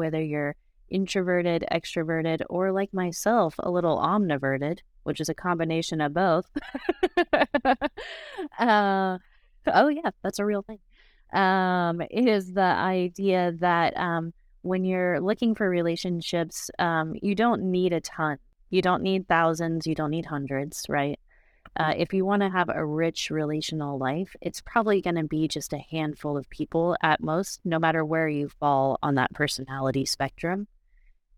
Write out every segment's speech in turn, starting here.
Whether you're introverted, extroverted, or like myself, a little omniverted, which is a combination of both. uh, oh, yeah, that's a real thing. Um, it is the idea that um, when you're looking for relationships, um, you don't need a ton. You don't need thousands. You don't need hundreds, right? Uh, if you want to have a rich relational life, it's probably going to be just a handful of people at most, no matter where you fall on that personality spectrum.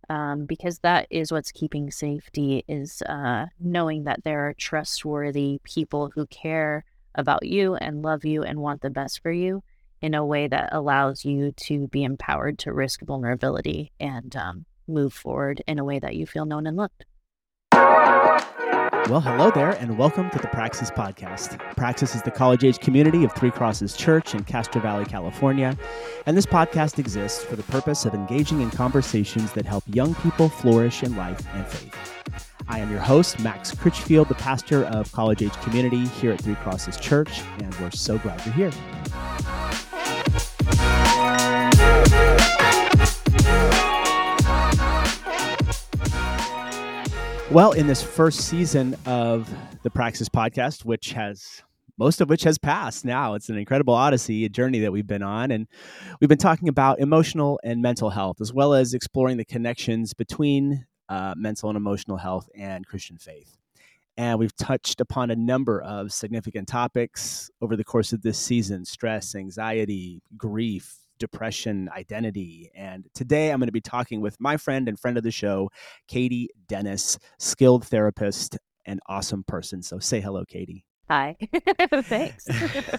Um, because that is what's keeping safety is uh, knowing that there are trustworthy people who care about you and love you and want the best for you in a way that allows you to be empowered to risk vulnerability and um, move forward in a way that you feel known and loved. Well, hello there, and welcome to the Praxis Podcast. Praxis is the college age community of Three Crosses Church in Castro Valley, California. And this podcast exists for the purpose of engaging in conversations that help young people flourish in life and faith. I am your host, Max Critchfield, the pastor of College Age Community here at Three Crosses Church, and we're so glad you're here. Well, in this first season of the Praxis podcast, which has most of which has passed now, it's an incredible odyssey, a journey that we've been on. And we've been talking about emotional and mental health, as well as exploring the connections between uh, mental and emotional health and Christian faith. And we've touched upon a number of significant topics over the course of this season stress, anxiety, grief, depression, identity. And today I'm going to be talking with my friend and friend of the show, Katie Dennis, skilled therapist and awesome person. So say hello, Katie. Hi. Thanks.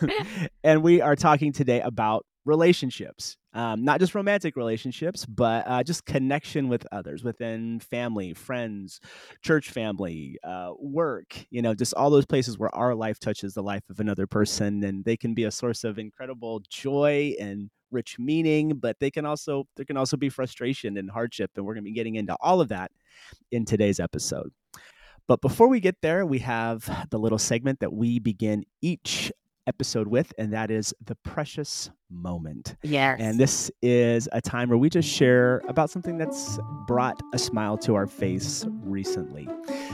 and we are talking today about relationships, um, not just romantic relationships, but uh, just connection with others within family, friends, church family, uh, work, you know, just all those places where our life touches the life of another person. And they can be a source of incredible joy and rich meaning, but they can also there can also be frustration and hardship, and we're going to be getting into all of that in today's episode. But before we get there, we have the little segment that we begin each episode with, and that is the precious moment. Yes. And this is a time where we just share about something that's brought a smile to our face recently.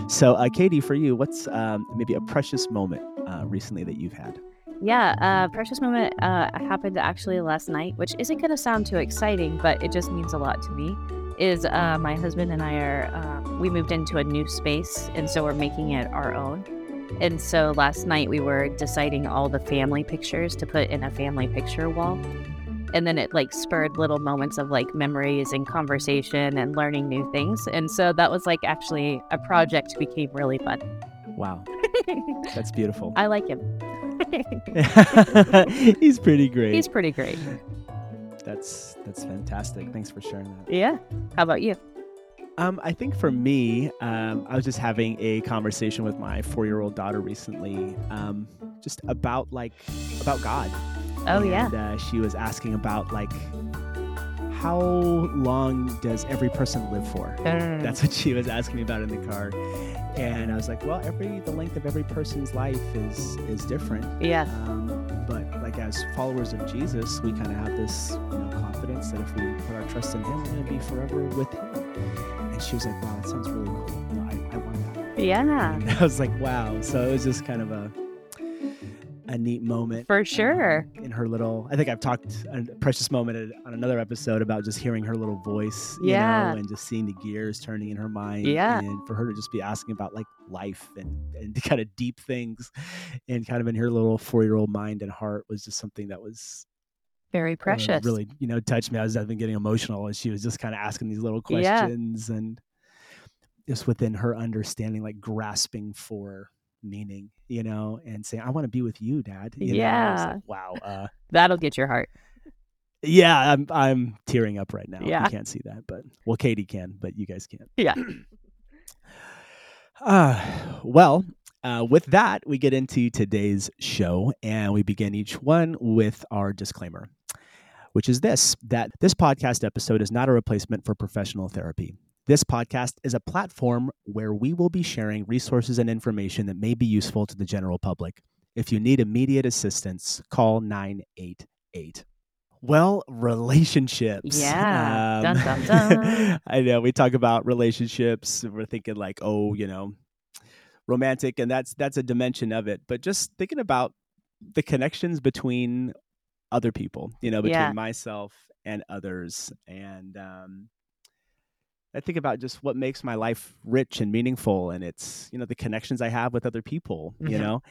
So, uh, Katie, for you, what's um, maybe a precious moment uh, recently that you've had? Yeah, uh, precious moment uh, happened actually last night, which isn't going to sound too exciting, but it just means a lot to me. Is uh, my husband and I are uh, we moved into a new space, and so we're making it our own. And so last night we were deciding all the family pictures to put in a family picture wall. And then it like spurred little moments of like memories and conversation and learning new things. And so that was like actually a project became really fun. Wow. That's beautiful. I like him. He's pretty great. He's pretty great. That's that's fantastic. Thanks for sharing that. Yeah. How about you? Um, I think for me, um, I was just having a conversation with my four-year-old daughter recently, um, just about like about God. Oh and, yeah. Uh, she was asking about like how long does every person live for? Mm. That's what she was asking me about in the car, and I was like, well, every the length of every person's life is is different. Yeah. Um, but like as followers of Jesus, we kind of have this you know, confidence that if we put our trust in Him, we're going to be forever with Him. And she was like, "Wow, that sounds really cool. I, I want that." Yeah. And I was like, "Wow!" So it was just kind of a a neat moment For sure. um, in her little. I think I've talked a precious moment on another episode about just hearing her little voice, you Yeah. know, and just seeing the gears turning in her mind. Yeah. and for her to just be asking about like life and and kind of deep things, and kind of in her little four year old mind and heart was just something that was Very precious. really you know touched me. I was I've been getting emotional and she was just kind of asking these little Yeah. questions and just within her understanding, like grasping for meaning, you know, and saying, "I want to be with you, Dad." You know? Yeah. like, wow. Uh, That'll get your heart. yeah, I'm I'm tearing up right now. Yeah. You can't see that, but well, Katie can, but you guys can't. Yeah. Uh, well, uh, with that, we get into today's show and we begin each one with our disclaimer, which is this that this podcast episode is not a replacement for professional therapy. This podcast is a platform where we will be sharing resources and information that may be useful to the general public. If you need immediate assistance, call 988. Well, relationships. Yeah. Um, Dun, dun, dun. I know we talk about relationships. We're thinking like, oh, you know, romantic, and that's that's a dimension of it. But just thinking about the connections between other people, you know, between Yeah. myself and others, and um, I think about just what makes my life rich and meaningful, and it's you know the connections I have with other people, you Mhm. know,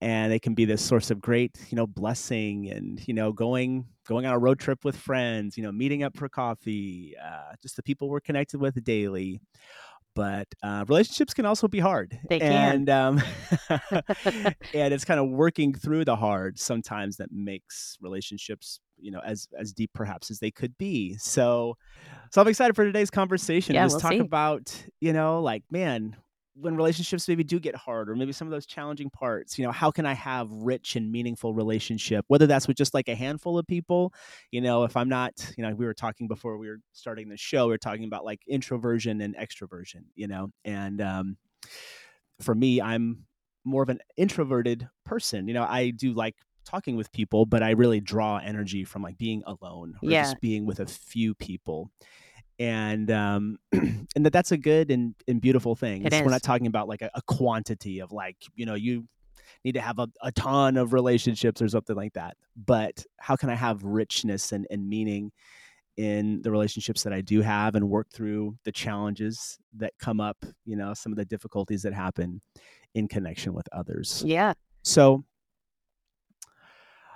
and it can be this source of great you know blessing, and you know going going on a road trip with friends, you know, meeting up for coffee, uh, just the people we're connected with daily. But uh, relationships can also be hard, They can. and um, and it's kind of working through the hard sometimes that makes relationships you know as as deep perhaps as they could be. So so I'm excited for today's conversation. Yeah, Just we'll talk see. about, you know, like, man, when relationships maybe do get hard or maybe some of those challenging parts, you know, how can I have rich and meaningful relationship? Whether that's with just like a handful of people, you know, if I'm not, you know, we were talking before we were starting the show, we were talking about like introversion and extroversion, you know, and um for me, I'm more of an introverted person. You know, I do like talking with people, but I really draw energy from like being alone or Yeah. just being with a few people. And um and that that's a good and, and beautiful thing. It It's- We're not talking about like a, a quantity of like, you know, you need to have a, a ton of relationships or something like that. But how can I have richness and, and meaning in the relationships that I do have and work through the challenges that come up, you know, some of the difficulties that happen in connection with others. Yeah. So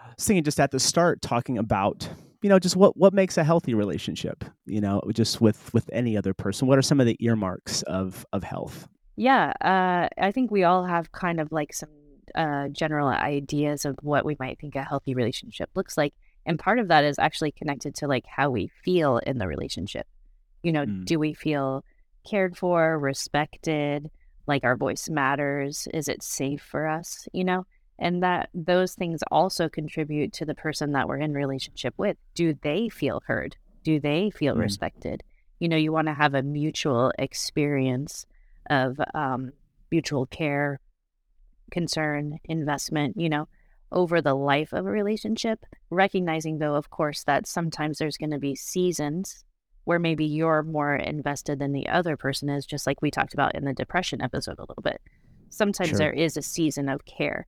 I was thinking just at the start talking about, you know, just what what makes a healthy relationship, you know, just with with any other person. What are some of the earmarks of of health? Yeah, uh, I think we all have kind of like some uh, general ideas of what we might think a healthy relationship looks like. And part of that is actually connected to like how we feel in the relationship. You know, Mm. do we feel cared for, respected, like our voice matters? Is it safe for us? You know, and that those things also contribute to the person that we're in relationship with. Do they feel heard? Do they feel Mm. respected? You know, you want to have a mutual experience of um, mutual care, concern, investment, you know, over the life of a relationship. Recognizing, though, of course, that sometimes there's going to be seasons where maybe you're more invested than the other person is, just like we talked about in the depression episode a little bit. Sometimes Sure. there is a season of care,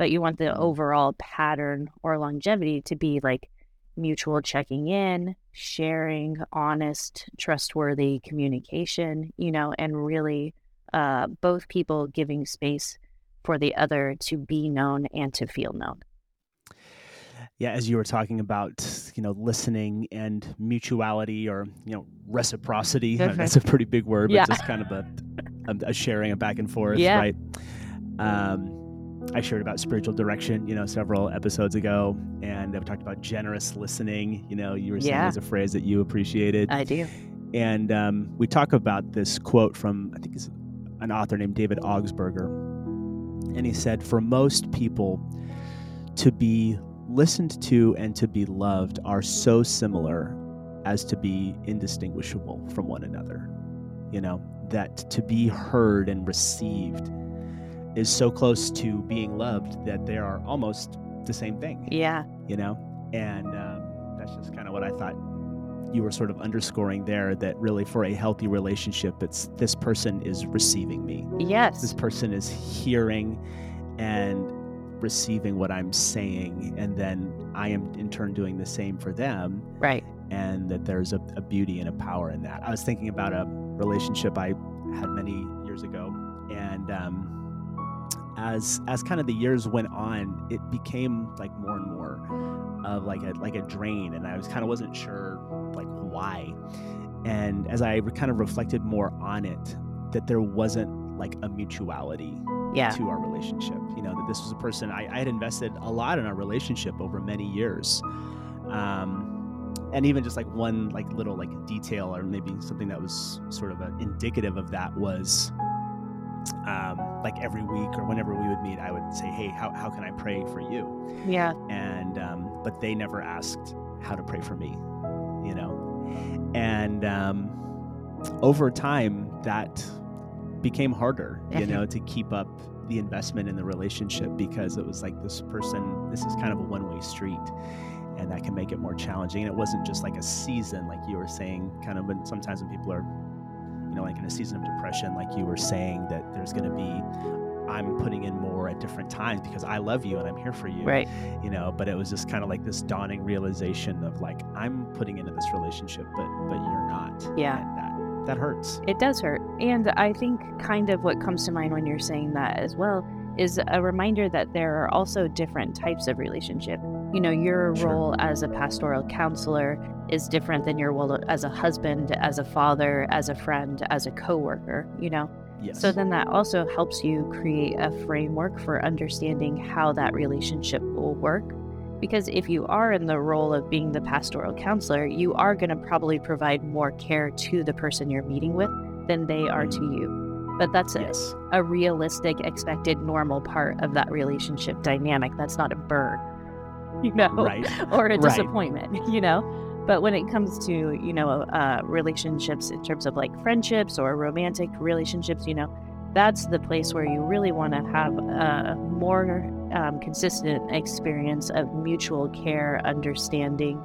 but you want the Mhm. overall pattern or longevity to be like mutual checking in, sharing, honest, trustworthy communication, you know, and really uh, both people giving space for the other to be known and to feel known. Yeah, as you were talking about, you know, listening and mutuality or, you know, reciprocity. Mhm. That's a pretty big word, but Yeah. just kind of a, a, a sharing, a back and forth, Yeah. right? Um, I shared about spiritual direction, you know, several episodes ago, and I've talked about generous listening. You know, you were saying Yeah. as a phrase that you appreciated. I do. And um, we talk about this quote from, I think it's an author named David Augsburger. And he said, For most people, to be listened to and to be loved are so similar as to be indistinguishable from one another. You know, that to be heard and received is so close to being loved that they are almost the same thing Yeah. you know and um, that's just kind of what i thought you were sort of underscoring there that really for a healthy relationship it's this person is receiving me Yes. this person is hearing and receiving what i'm saying and then i am in turn doing the same for them Right. and that there's a, a beauty and a power in that i was thinking about a relationship i had many years ago and um, as as kind of the years went on it became like more and more of like a like a drain and i was kind of wasn't sure like why and as i re- kind of reflected more on it that there wasn't like a mutuality Yeah. to our relationship you know that this was a person I, I had invested a lot in our relationship over many years um, and even just like one like little like detail or maybe something that was sort of a, indicative of that was um, like every week or whenever we would meet i would say hey how, how can i pray for you Yeah. and um, but they never asked how to pray for me you know and um, over time that became harder you know to keep up the investment in the relationship because it was like this person this is kind of a one-way street and that can make it more challenging. And it wasn't just like a season, like you were saying, kind of when sometimes when people are, you know, like in a season of depression, like you were saying, that there's going to be I'm putting in more at different times because I love you and I'm here for you. Right. You know, but it was just kind of like this dawning realization of like I'm putting into this relationship, but but you're not. Yeah. And that that hurts. It does hurt. And I think kind of what comes to mind when you're saying that as well is a reminder that there are also different types of relationship. You know, your Sure. role as a pastoral counselor is different than your role as a husband, as a father, as a friend, as a coworker, you know. Yes. So then that also helps you create a framework for understanding how that relationship will work. Because if you are in the role of being the pastoral counselor, you are going to probably provide more care to the person you're meeting with than they are to mm-hmm. you. But that's a, yes. a realistic, expected, normal part of that relationship dynamic. That's not a burn, you know, Right. or a Right. disappointment, you know. But when it comes to, you know, uh, relationships in terms of like friendships or romantic relationships, you know, that's the place where you really want to have a more um, consistent experience of mutual care, understanding,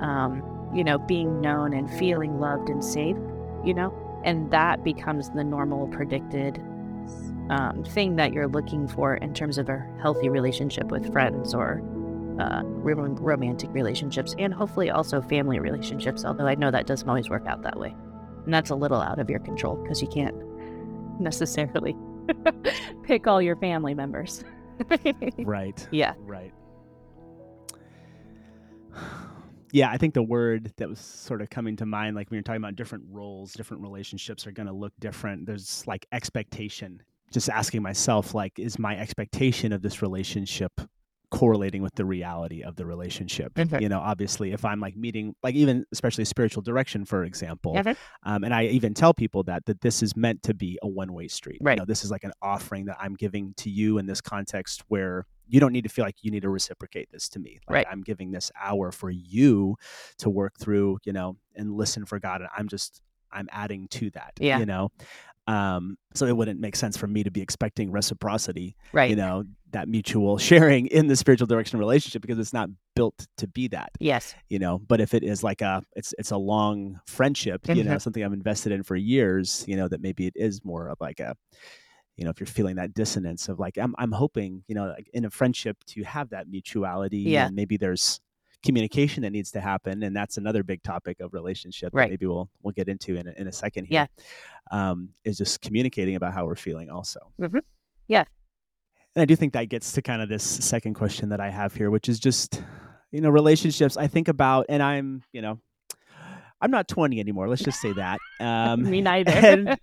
um, you know, being known and feeling loved and safe, you know, and that becomes the normal predicted um, thing that you're looking for in terms of a healthy relationship with friends or uh, romantic relationships and hopefully also family relationships, although I know that doesn't always work out that way. And that's a little out of your control because you can't necessarily pick all your family members. Right. yeah. Right. Yeah, I think the word that was sort of coming to mind, like when you're talking about different roles, different relationships are going to look different. There's like expectation. Just asking myself, like, is my expectation of this relationship correlating with the reality of the relationship? You know, obviously, if I'm like meeting, like even especially spiritual direction, for example, Mhm. um, and I even tell people that that this is meant to be a one way street. Right. You know, this is like an offering that I'm giving to you in this context where you don't need to feel like you need to reciprocate this to me. Like Right. I'm giving this hour for you to work through, you know, and listen for God. And I'm just I'm adding to that. Yeah. You know. Um, so it wouldn't make sense for me to be expecting reciprocity, Right. you know, that mutual sharing in the spiritual direction relationship because it's not built to be that Yes. you know but if it is like a it's it's a long friendship you know Mhm. something i've invested in for years you know that maybe it is more of like a you know if you're feeling that dissonance of like i'm, I'm hoping you know like in a friendship to have that mutuality Yeah. and maybe there's communication that needs to happen and that's another big topic of relationship that Right. maybe we'll we'll get into in a, in a second here um is just communicating about how we're feeling also Mhm. Yeah. And I do think that gets to kind of this second question that I have here, which is just, you know, relationships. I think about, and I'm, you know, I'm not 20 anymore. Let's just say that. Um, Me neither. and,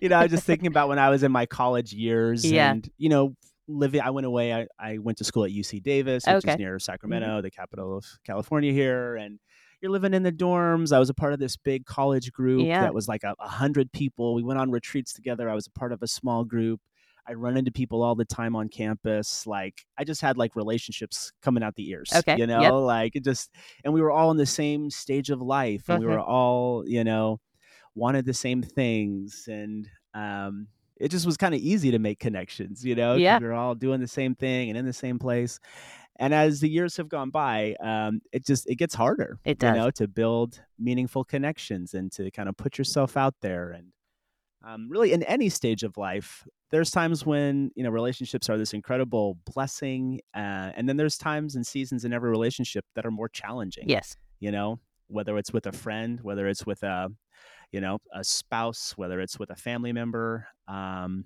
you know, I was just thinking about when I was in my college years Yeah. and, you know, living, I went away, I, I went to school at UC Davis, which Okay. is near Sacramento, the capital of California here. And you're living in the dorms. I was a part of this big college group Yeah. that was like a, a hundred people. We went on retreats together. I was a part of a small group. I run into people all the time on campus. Like I just had like relationships coming out the ears. Okay, You know, yep. like it just and we were all in the same stage of life and we Mhm. were all, you know, wanted the same things and um it just was kind of easy to make connections, you know, Yeah. we were all doing the same thing and in the same place. And as the years have gone by, um, it just it gets harder, It you does. know, to build meaningful connections and to kind of put yourself out there. And um, really, in any stage of life, there's times when you know relationships are this incredible blessing, uh, and then there's times and seasons in every relationship that are more challenging. yes. You know, whether it's with a friend, whether it's with a you know a spouse, whether it's with a family member. Um,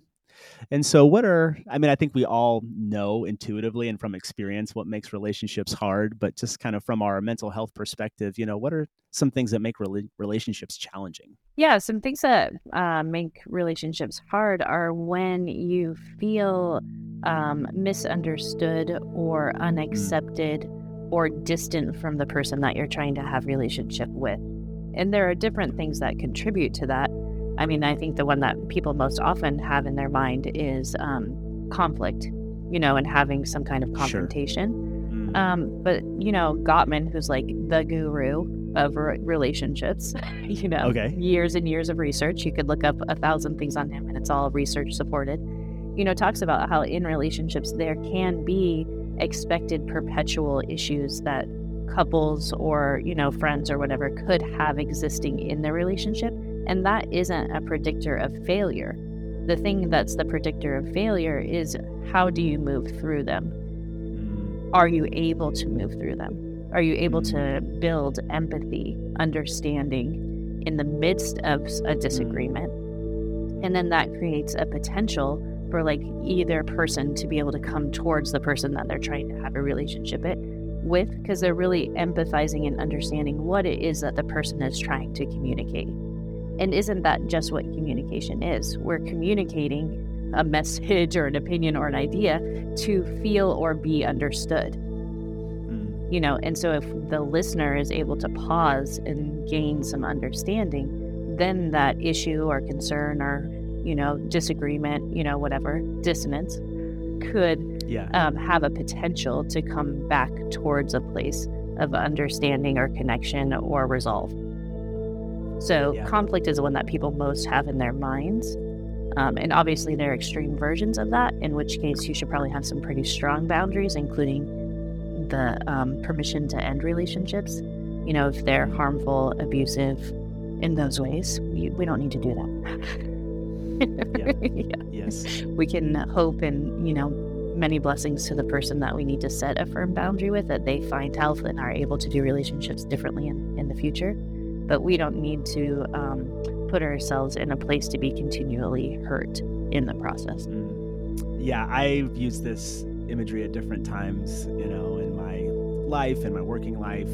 and so, what are, I mean, I think we all know intuitively and from experience what makes relationships hard, but just kind of from our mental health perspective, you know, what are some things that make rela- relationships challenging? Yeah, some things that uh, make relationships hard are when you feel um, misunderstood or unaccepted or distant from the person that you're trying to have relationship with. And there are different things that contribute to that. I mean, I think the one that people most often have in their mind is um, conflict, you know, and having some kind of Sure. confrontation. Mm, Um, but you know, Gottman, who's like the guru of re- relationships, you know, Okay. years and years of research. You could look up a thousand things on him, and it's all research supported. You know, talks about how in relationships there can be expected perpetual issues that couples or, you know, friends or whatever could have existing in their relationship. And that isn't a predictor of failure. The thing that's the predictor of failure is how do you move through them? Mm, Are you able to move through them? Are you able to build empathy, understanding in the midst of a disagreement? And then that creates a potential for like either person to be able to come towards the person that they're trying to have a relationship it with because they're really empathizing and understanding what it is that the person is trying to communicate. And isn't that just what communication is? We're communicating a message or an opinion or an idea to feel or be understood mm, you know and so if the listener is able to pause and gain some understanding then that issue or concern or you know disagreement you know whatever dissonance could yeah. um, have a potential to come back towards a place of understanding or connection or resolve so Yeah. conflict is the one that people most have in their minds um, and obviously there are extreme versions of that in which case you should probably have some pretty strong boundaries including the um, permission to end relationships. You know, if they're harmful, abusive in those ways, we, we don't need to do that. Yeah. yes. We can hope and, you know, many blessings to the person that we need to set a firm boundary with that they find health and are able to do relationships differently in, in the future. But we don't need to um, put ourselves in a place to be continually hurt in the process. Mm. Yeah, I've used this imagery at different times, you know, in my life and my working life.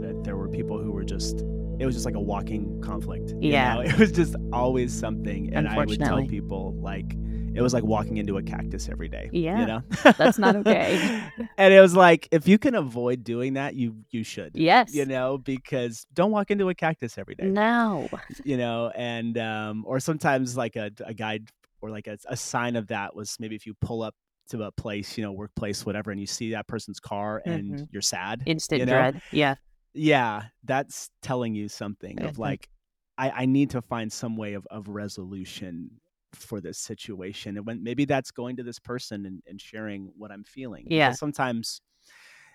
That there were people who were just, it was just like a walking conflict. you Yeah. know? It was just always something. And I would tell people, like, it was like walking into a cactus every day. Yeah, You know? that's not okay. and it was like, if you can avoid doing that, you you should. Yes. You know, because don't walk into a cactus every day No. you know and um or sometimes like a, a guide or like a, a sign of that was maybe if you pull up to a place you know workplace whatever and you see that person's car and Mhm. you're sad Instant you know? dread. Yeah. yeah that's telling you something of Mhm. like I, I need to find some way of, of resolution for this situation and when maybe that's going to this person and, and sharing what i'm feeling Yeah. Because sometimes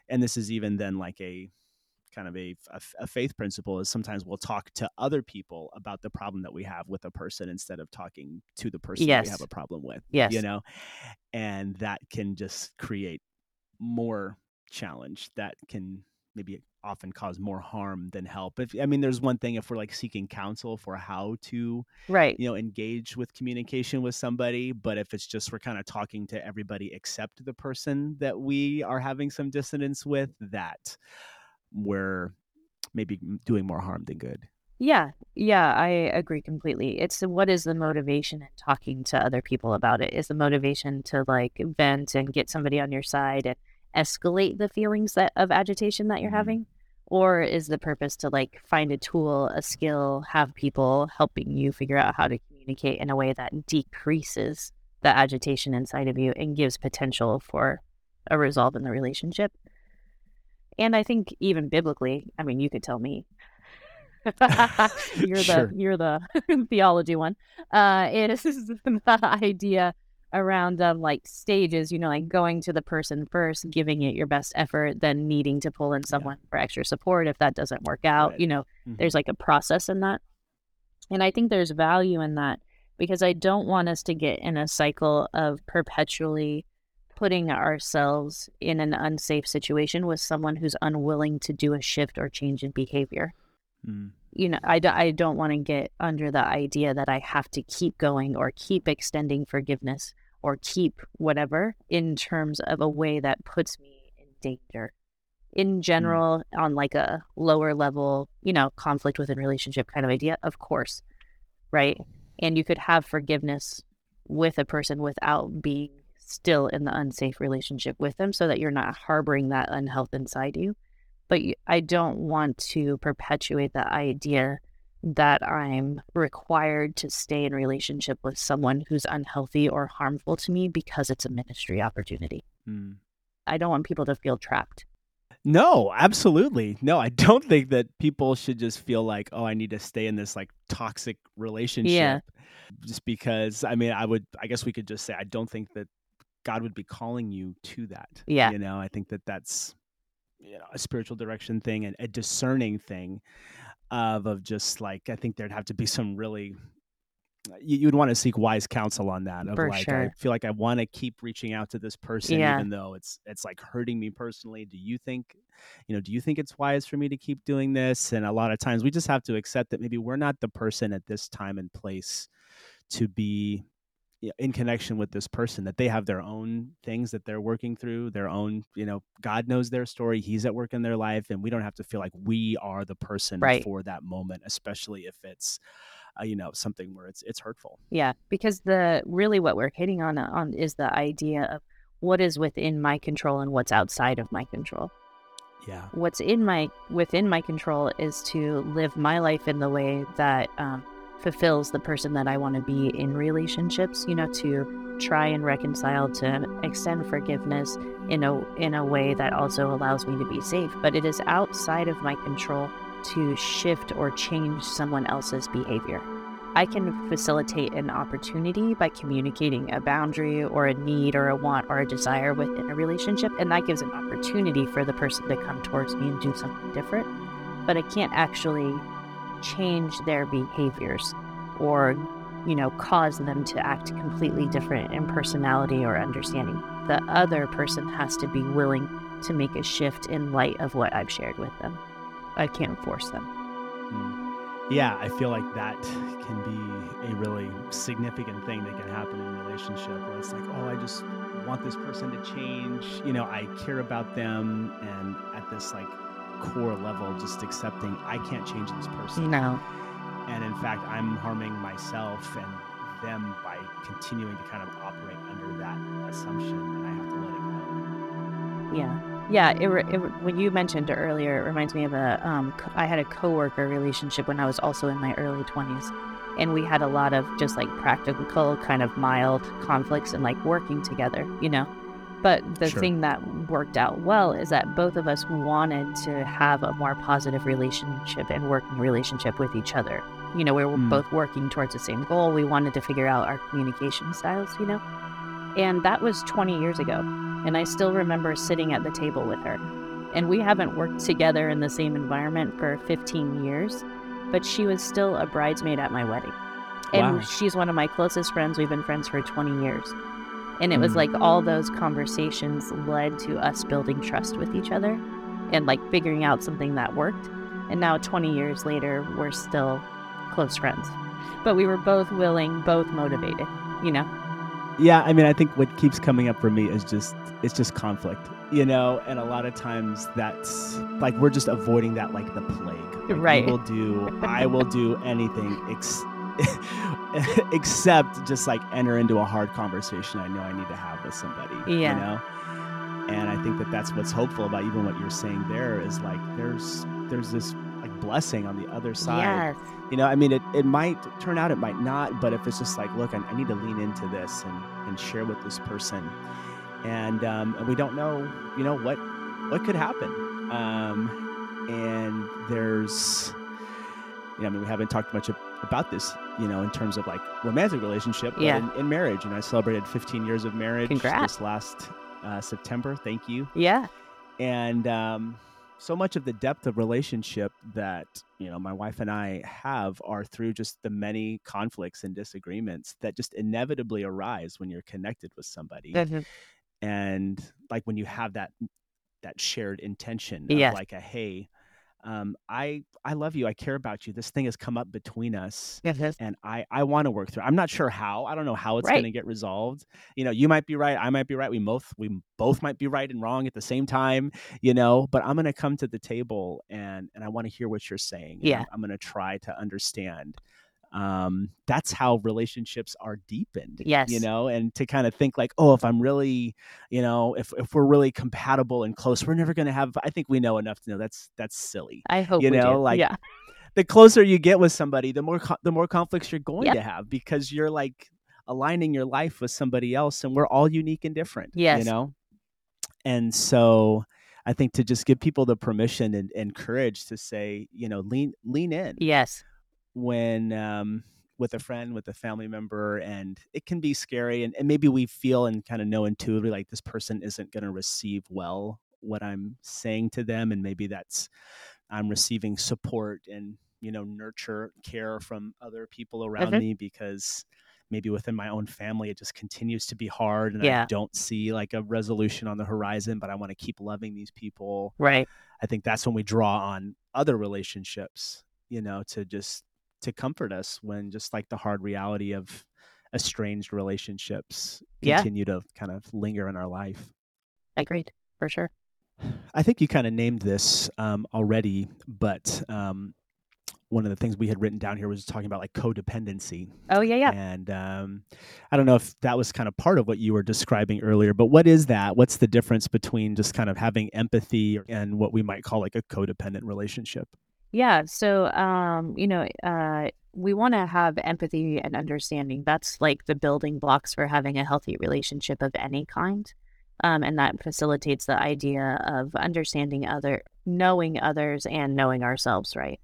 and this is even then like a kind of a, a, a faith principle is sometimes we'll talk to other people about the problem that we have with a person instead of talking to the person that we have a problem with Yes. you know and that can just create more challenge that can maybe often cause more harm than help if i mean there's one thing if we're like seeking counsel for how to Right. you know engage with communication with somebody but if it's just we're kind of talking to everybody except the person that we are having some dissonance with that we're maybe doing more harm than good Yeah, yeah, I agree completely. It's what is the motivation in talking to other people about it? Is the motivation to like vent and get somebody on your side and escalate the feelings that of agitation that you're Mhm. having? Or is the purpose to like find a tool, a skill, have people helping you figure out how to communicate in a way that decreases the agitation inside of you and gives potential for a resolve in the relationship? And I think even biblically, I mean, you could tell me. you're Sure. the you're the theology one. Uh, it is the idea around um, like stages. You know, like going to the person first, giving it your best effort, then needing to pull in someone for extra support if that doesn't work out. Right. You know, Mhm. there's like a process in that, and I think there's value in that because I don't want us to get in a cycle of perpetually putting ourselves in an unsafe situation with someone who's unwilling to do a shift or change in behavior Mm. You know, I, d- I don't want to get under the idea that I have to keep going or keep extending forgiveness or keep whatever in terms of a way that puts me in danger. In mm. general, on like a lower level, you know, conflict within relationship kind of idea, of course, right? And you could have forgiveness with a person without being still in the unsafe relationship with them so that you're not harboring that unhealth inside you but I don't want to perpetuate the idea that I'm required to stay in relationship with someone who's unhealthy or harmful to me because it's a ministry opportunity. Mm. I don't want people to feel trapped. No, absolutely. No, I don't think that people should just feel like, oh, I need to stay in this like toxic relationship. Just because, I mean, I would, I guess we could just say, I don't think that God would be calling you to that. Yeah. You know, I think that that's you know, a spiritual direction thing and a discerning thing of of just like I think there'd have to be some really uh, you, would want to seek wise counsel on that. Of For like, sure. I feel like I want to keep reaching out to this person, Yeah. even though it's it's like hurting me personally. Do you think, you know, do you think it's wise for me to keep doing this? And a lot of times we just have to accept that maybe we're not the person at this time and place to be in connection with this person that they have their own things that they're working through their own you know god knows their story he's at work in their life and we don't have to feel like we are the person Right. for that moment especially if it's uh, you know something where it's it's hurtful Yeah, because the really what we're hitting on on is the idea of what is within my control and what's outside of my control. yeah What's in my within my control is to live my life in the way that um, fulfills the person that I want to be in relationships. You know, to try and reconcile, to extend forgiveness in a in a way that also allows me to be safe. But it is outside of my control to shift or change someone else's behavior. I can facilitate an opportunity by communicating a boundary or a need or a want or a desire within a relationship, and that gives an opportunity for the person to come towards me and do something different. But I can't actually change their behaviors or, you know, cause them to act completely different in personality or understanding. The other person has to be willing to make a shift in light of what I've shared with them. I can't force them. Mm. yeah i feel like that can be a really significant thing that can happen in a relationship where it's like oh i just want this person to change you know i care about them and at this like core level just accepting i can't change this person No. and in fact i'm harming myself and them by continuing to kind of operate under that assumption and i have to let it go Yeah. Yeah, it, re- it re- when you mentioned earlier, it reminds me of a um co- I had a coworker relationship when I was also in my early 20s. And we had a lot of just like practical kind of mild conflicts and like working together, you know. But the Sure. thing that worked out well is that both of us wanted to have a more positive relationship and working relationship with each other. You know, we were Mm. both working towards the same goal. We wanted to figure out our communication styles, you know. And that was 20 years ago. And I still remember sitting at the table with her. And we haven't worked together in the same environment for 15 years, but she was still a bridesmaid at my wedding. And Wow. she's one of my closest friends. We've been friends for 20 years. And it was Mm. like all those conversations led to us building trust with each other and like figuring out something that worked. And now 20 years later, we're still close friends. But we were both willing, both motivated, you know? yeah i mean i think what keeps coming up for me is just it's just conflict you know and a lot of times that's like we're just avoiding that like the plague like, Right. will do i will do anything ex- except just like enter into a hard conversation. I know i need to have with somebody Yeah. you know? And i think that that's what's hopeful about even what you're saying there is like there's there's this like blessing on the other side. Yes. you know i mean it, it might turn out it might not but if it's just like look i, I need to lean into this and, and share with this person. And um, and we don't know you know what what could happen. Um, and there's you know i mean we haven't talked much about this you know in terms of like romantic relationship Yeah. in, in marriage and i celebrated 15 years of marriage Congrats. this last uh, september thank you Yeah. and um, so much of the depth of relationship that you know my wife and i have are through just the many conflicts and disagreements that just inevitably arise when you're connected with somebody Mhm. and like when you have that that shared intention of Yes. like a hey um, i i love you i care about you this thing has come up between us Mhm. and I I want to work through. I'm not sure how. I don't know how it's Right. going to get resolved. You know, you might be right. I might be right. We both we both might be right and wrong at the same time. You know, but I'm going to come to the table and and I want to hear what you're saying. Yeah. I'm, I'm going to try to understand. Um, that's how relationships are deepened. Yes. You know, and to kind of think like, oh, if I'm really, you know, if if we're really compatible and close, we're never going to have. I think we know enough to know that's that's silly I hope you know, do. like, yeah. the closer you get with somebody, the more co- the more conflicts you're going Yep. to have because you're like aligning your life with somebody else, and we're all unique and different. Yes. you know. And so, I think to just give people the permission and, and courage to say, you know, lean lean in Yes. When um, with a friend, with a family member, and it can be scary, and, and maybe we feel and kind of know intuitively like this person isn't going to receive well what I'm saying to them, and maybe that's I'm receiving support and you know nurture care from other people around Mhm. me because maybe within my own family it just continues to be hard and I don't see like a resolution on the horizon but I want to keep loving these people Right. I think that's when we draw on other relationships, you know, to just to comfort us when just like the hard reality of estranged relationships Yeah. continue to kind of linger in our life. Agreed. For sure. I think you kind of named this um, already, but um, one of the things we had written down here was talking about like codependency. Oh yeah, yeah. And um, I don't know if that was kind of part of what you were describing earlier, but what is that? What's the difference between just kind of having empathy and what we might call like a codependent relationship? Yeah, so um, you know, uh, we want to have empathy and understanding. That's like the building blocks for having a healthy relationship of any kind. Um, and that facilitates the idea of understanding other, knowing others, and knowing ourselves, right?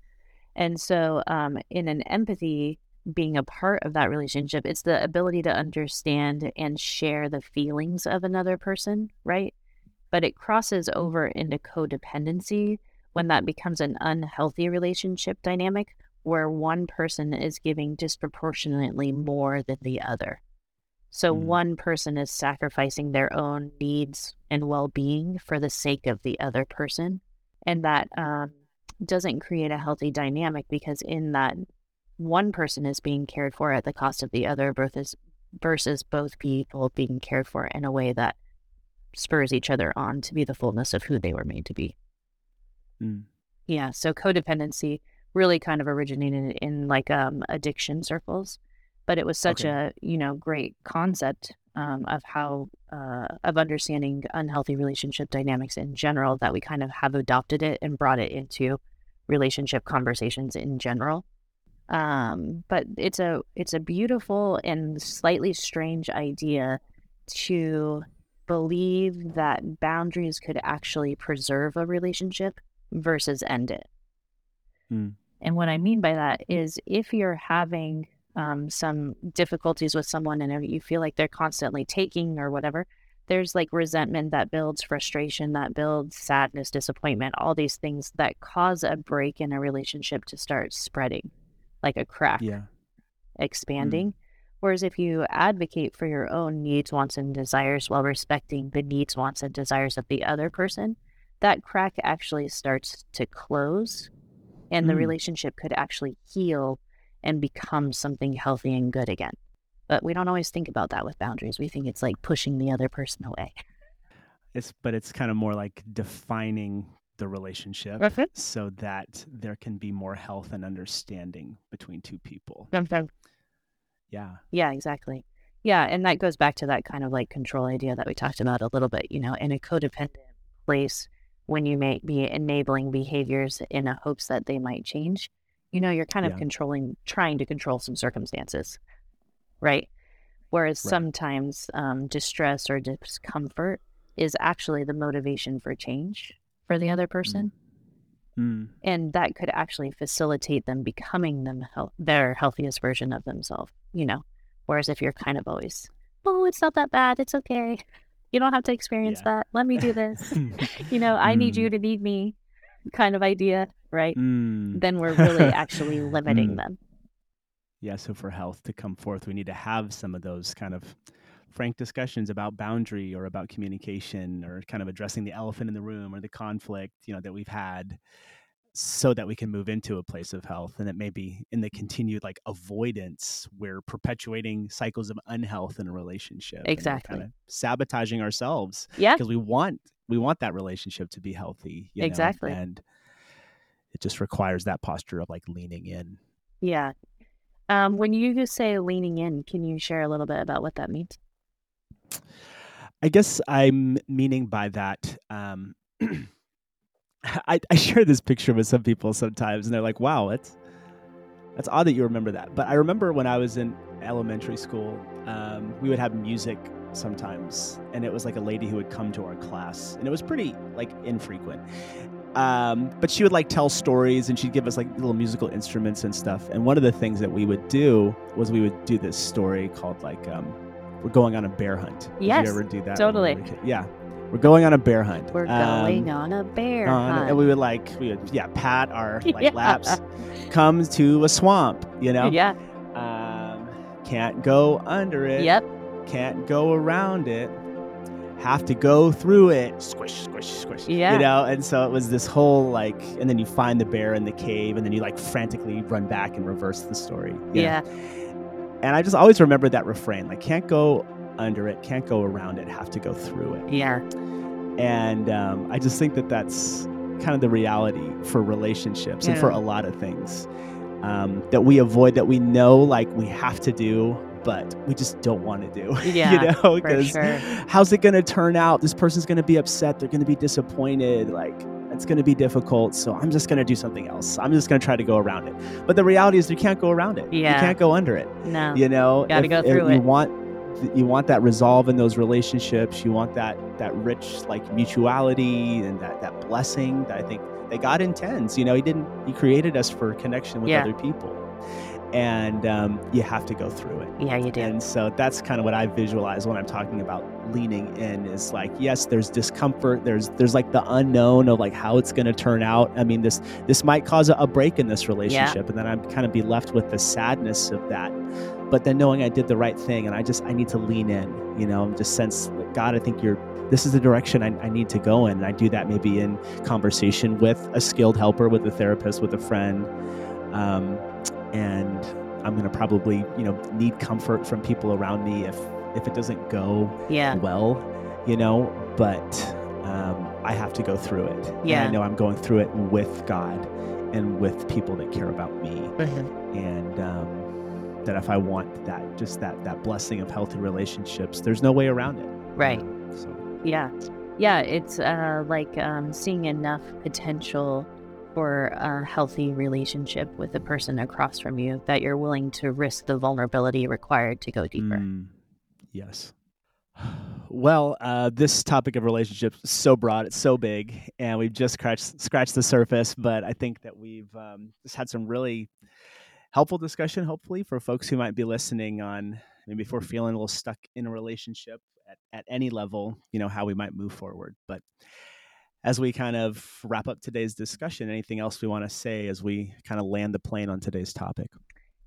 And so, um, in an empathy, being a part of that relationship, it's the ability to understand and share the feelings of another person, right? But it crosses over into codependency when that becomes an unhealthy relationship dynamic where one person is giving disproportionately more than the other. So Mm. one person is sacrificing their own needs and well being for the sake of the other person. And that um, doesn't create a healthy dynamic because in that one person is being cared for at the cost of the other versus, versus both people being cared for in a way that spurs each other on to be the fullness of who they were made to be. Mm. Yeah, so codependency really kind of originated in like um addiction circles, but it was such Okay. a, you know, great concept um of how uh of understanding unhealthy relationship dynamics in general that we kind of have adopted it and brought it into relationship conversations in general. Um but it's a it's a beautiful and slightly strange idea to believe that boundaries could actually preserve a relationship versus end it. Mm. And what I mean by that is if you're having um, some difficulties with someone and you feel like they're constantly taking or whatever, there's like resentment that builds, frustration that builds, sadness, disappointment, all these things that cause a break in a relationship to start spreading like a crack Yeah. expanding. Whereas if you advocate for your own needs, wants, and desires while respecting the needs, wants, and desires of the other person, that crack actually starts to close and the Mm. relationship could actually heal and become something healthy and good again. But we don't always think about that with boundaries. We think it's like pushing the other person away. It's but it's kind of more like defining the relationship Mhm. so that there can be more health and understanding between two people. Yeah. Yeah, exactly. Yeah, and that goes back to that kind of like control idea that we talked about a little bit, you know, in a codependent place when you may be enabling behaviors in a hopes that they might change, you know, you're kind of Yeah. controlling trying to control some circumstances, right? Whereas Right. sometimes um, distress or discomfort is actually the motivation for change for the other person Mm. and that could actually facilitate them becoming them health- their healthiest version of themselves you know whereas if you're kind of always oh it's not that bad it's okay you don't have to experience Yeah. that let me do this you know i need you to need me kind of idea right Mm. then we're really actually limiting Mm. them Yeah, so for health to come forth, we need to have some of those kind of frank discussions about boundary or about communication or kind of addressing the elephant in the room or the conflict, you know, that we've had so that we can move into a place of health and it may be in the continued like avoidance we're perpetuating cycles of unhealth in a relationship Exactly. kind of sabotaging ourselves yeah because we want we want that relationship to be healthy you know, Exactly. and it just requires that posture of like leaning in yeah um, when you say leaning in can you share a little bit about what that means I guess I'm meaning by that. Um, I, I share this picture with some people sometimes, and they're like, "Wow, that's that's odd that you remember that." But I remember when I was in elementary school, um, we would have music sometimes, and it was like a lady who would come to our class, and it was pretty like infrequent. Um, but she would like tell stories, and she'd give us like little musical instruments and stuff. And one of the things that we would do was we would do this story called like um, "We're going on a bear hunt." Did Yes, you ever do that? totally. were a kid? Yeah. We're going on a bear hunt. We're Um, going on a bear on- hunt. and we would like we would yeah pat our like Yeah. laps come to a swamp you know Yeah. um, can't go under it Yep. can't go around it have to go through it squish squish squish Yeah. you know and so it was this whole like and then you find the bear in the cave and then you like frantically run back and reverse the story know? Yeah. and i just always remember that refrain like can't go under it can't go around it have to go through it Yeah. and um, I just think that that's kind of the reality for relationships and for a lot of things um, that we avoid, that we know like we have to do, but we just don't want to do. Yeah, you know, because sure. how's it going to turn out? This person's going to be upset. They're going to be disappointed. Like it's going to be difficult. So I'm just going to do something else. I'm just going to try to go around it. But the reality is, you can't go around it. Yeah. You can't go under it No. you know Gotta if- go if through you it. want you want that resolve in those relationships. You want that that rich like mutuality and that that blessing that i think that god intends. You know he didn't he created us for connection with Yeah. other people and um, you have to go through it. Yeah, you do. and so that's kind of what I visualize when I'm talking about leaning in is like yes there's discomfort there's there's like the unknown of like how it's going to turn out. I mean this this might cause a, a break in this relationship and then I'm kind of be left with the sadness of that. But then knowing I did the right thing and I just I need to lean in you know I'm just sense God I think you're this is the direction I, I need to go in. And I do that maybe in conversation with a skilled helper with a therapist with a friend um, and I'm gonna probably you know need comfort from people around me if if it doesn't go yeah. well, you know. But um, I have to go through it. And Yeah. I know I'm going through it with God and with people that care about me, Mhm. and um, that if I want that just that that blessing of healthy relationships, there's no way around it. you Right. know? So Yeah. Yeah. It's uh, like um, seeing enough potential for a healthy relationship with the person across from you that you're willing to risk the vulnerability required to go deeper. Mm, yes. Well, uh, this topic of relationships is so broad, it's so big, and we've just scratched scratched the surface. But I think that we've um, just had some really helpful discussion, hopefully, for folks who might be listening on maybe if we're feeling a little stuck in a relationship at, at any level, you know, how we might move forward. But as we kind of wrap up today's discussion, anything else we want to say as we kind of land the plane on today's topic?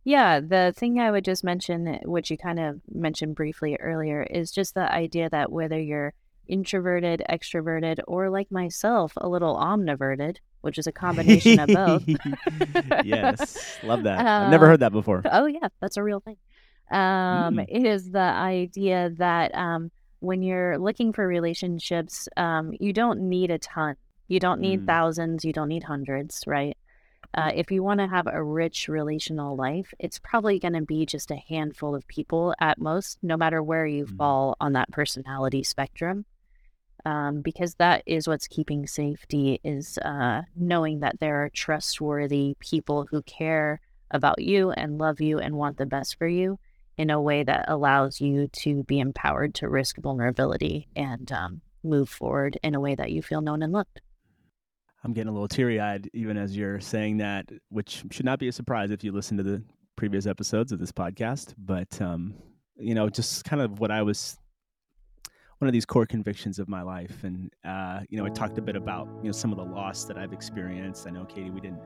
Yeah, the thing I would just mention, which you kind of mentioned briefly earlier, is just the idea that whether you're introverted, extroverted, or like myself, a little omniverted, which is a combination of both. yes, love that. I've never Uh, heard that before. Oh yeah, that's a real thing. Um, Mm. it is the idea that um, when you're looking for relationships, um, you don't need a ton. You don't need Mm. thousands. You don't need hundreds, right? Uh, if you want to have a rich relational life, it's probably going to be just a handful of people at most, no matter where you Mm. fall on that personality spectrum. Um, because that is what's keeping safety is uh, knowing that there are trustworthy people who care about you and love you and want the best for you in a way that allows you to be empowered to risk vulnerability and um, move forward in a way that you feel known and loved. I'm getting a little teary eyed even as you're saying that, which should not be a surprise if you listen to the previous episodes of this podcast. But, um, you know, just kind of what I was, one of these core convictions of my life. And, uh, you know, I talked a bit about, you know, some of the loss that I've experienced. I know, Katie, we didn't,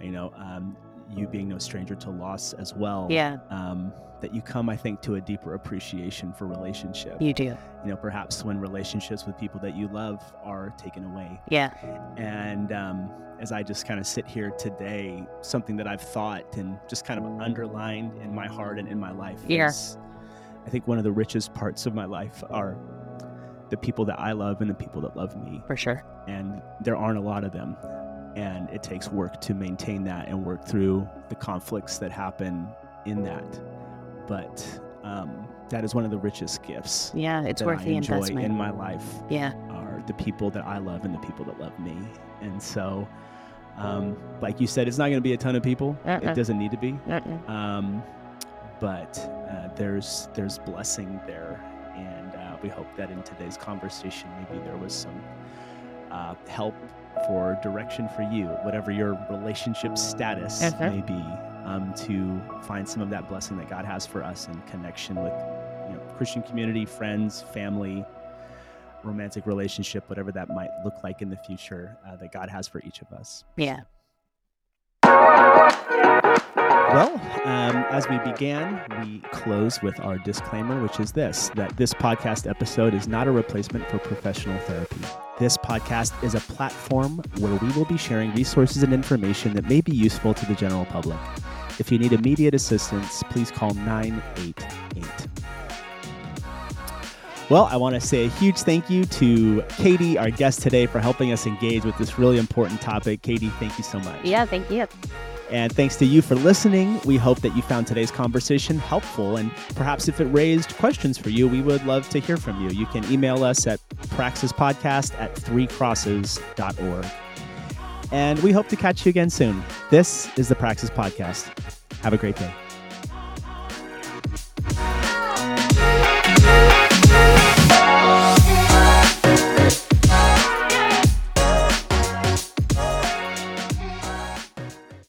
you know, um, you being no stranger to loss as well. Yeah, Um, that you come, I think, to a deeper appreciation for relationship. you do. You know, perhaps when relationships with people that you love are taken away. Yeah, And um, as I just kind of sit here today, something that I've thought and just kind of underlined in my heart and in my life Yeah. is I think one of the richest parts of my life are the people that I love and the people that love me. for sure. And there aren't a lot of them. And it takes work to maintain that and work through the conflicts that happen in that. But um, that is one of the richest gifts Yeah, it's worth I the investment. in my life yeah, are the people that I love and the people that love me. And so, um, like you said, it's not going to be a ton of people. Uh-uh. It doesn't need to be. Mm-mm. Um, but uh, there's there's blessing there, and uh, we hope that in today's conversation, maybe there was some uh, help for direction for you, whatever your relationship status Mhm. may be, um, to find some of that blessing that God has for us in connection with you know Christian community, friends, family, romantic relationship, whatever that might look like in the future uh, that God has for each of us. Yeah. Well, um, as we began, we close with our disclaimer, which is this that this podcast episode is not a replacement for professional therapy. This podcast is a platform where we will be sharing resources and information that may be useful to the general public. If you need immediate assistance, please call 988. Well, I want to say a huge thank you to Katie, our guest today, for helping us engage with this really important topic. Katie, thank you so much. Yeah, thank you. And thanks to you for listening. We hope that you found today's conversation helpful. And perhaps if it raised questions for you, we would love to hear from you. You can email us at praxispodcast at threecrosses.org. And we hope to catch you again soon. This is the Praxis Podcast. Have a great day.